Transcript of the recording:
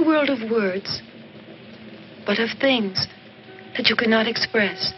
a world of words, but of things that you cannot express.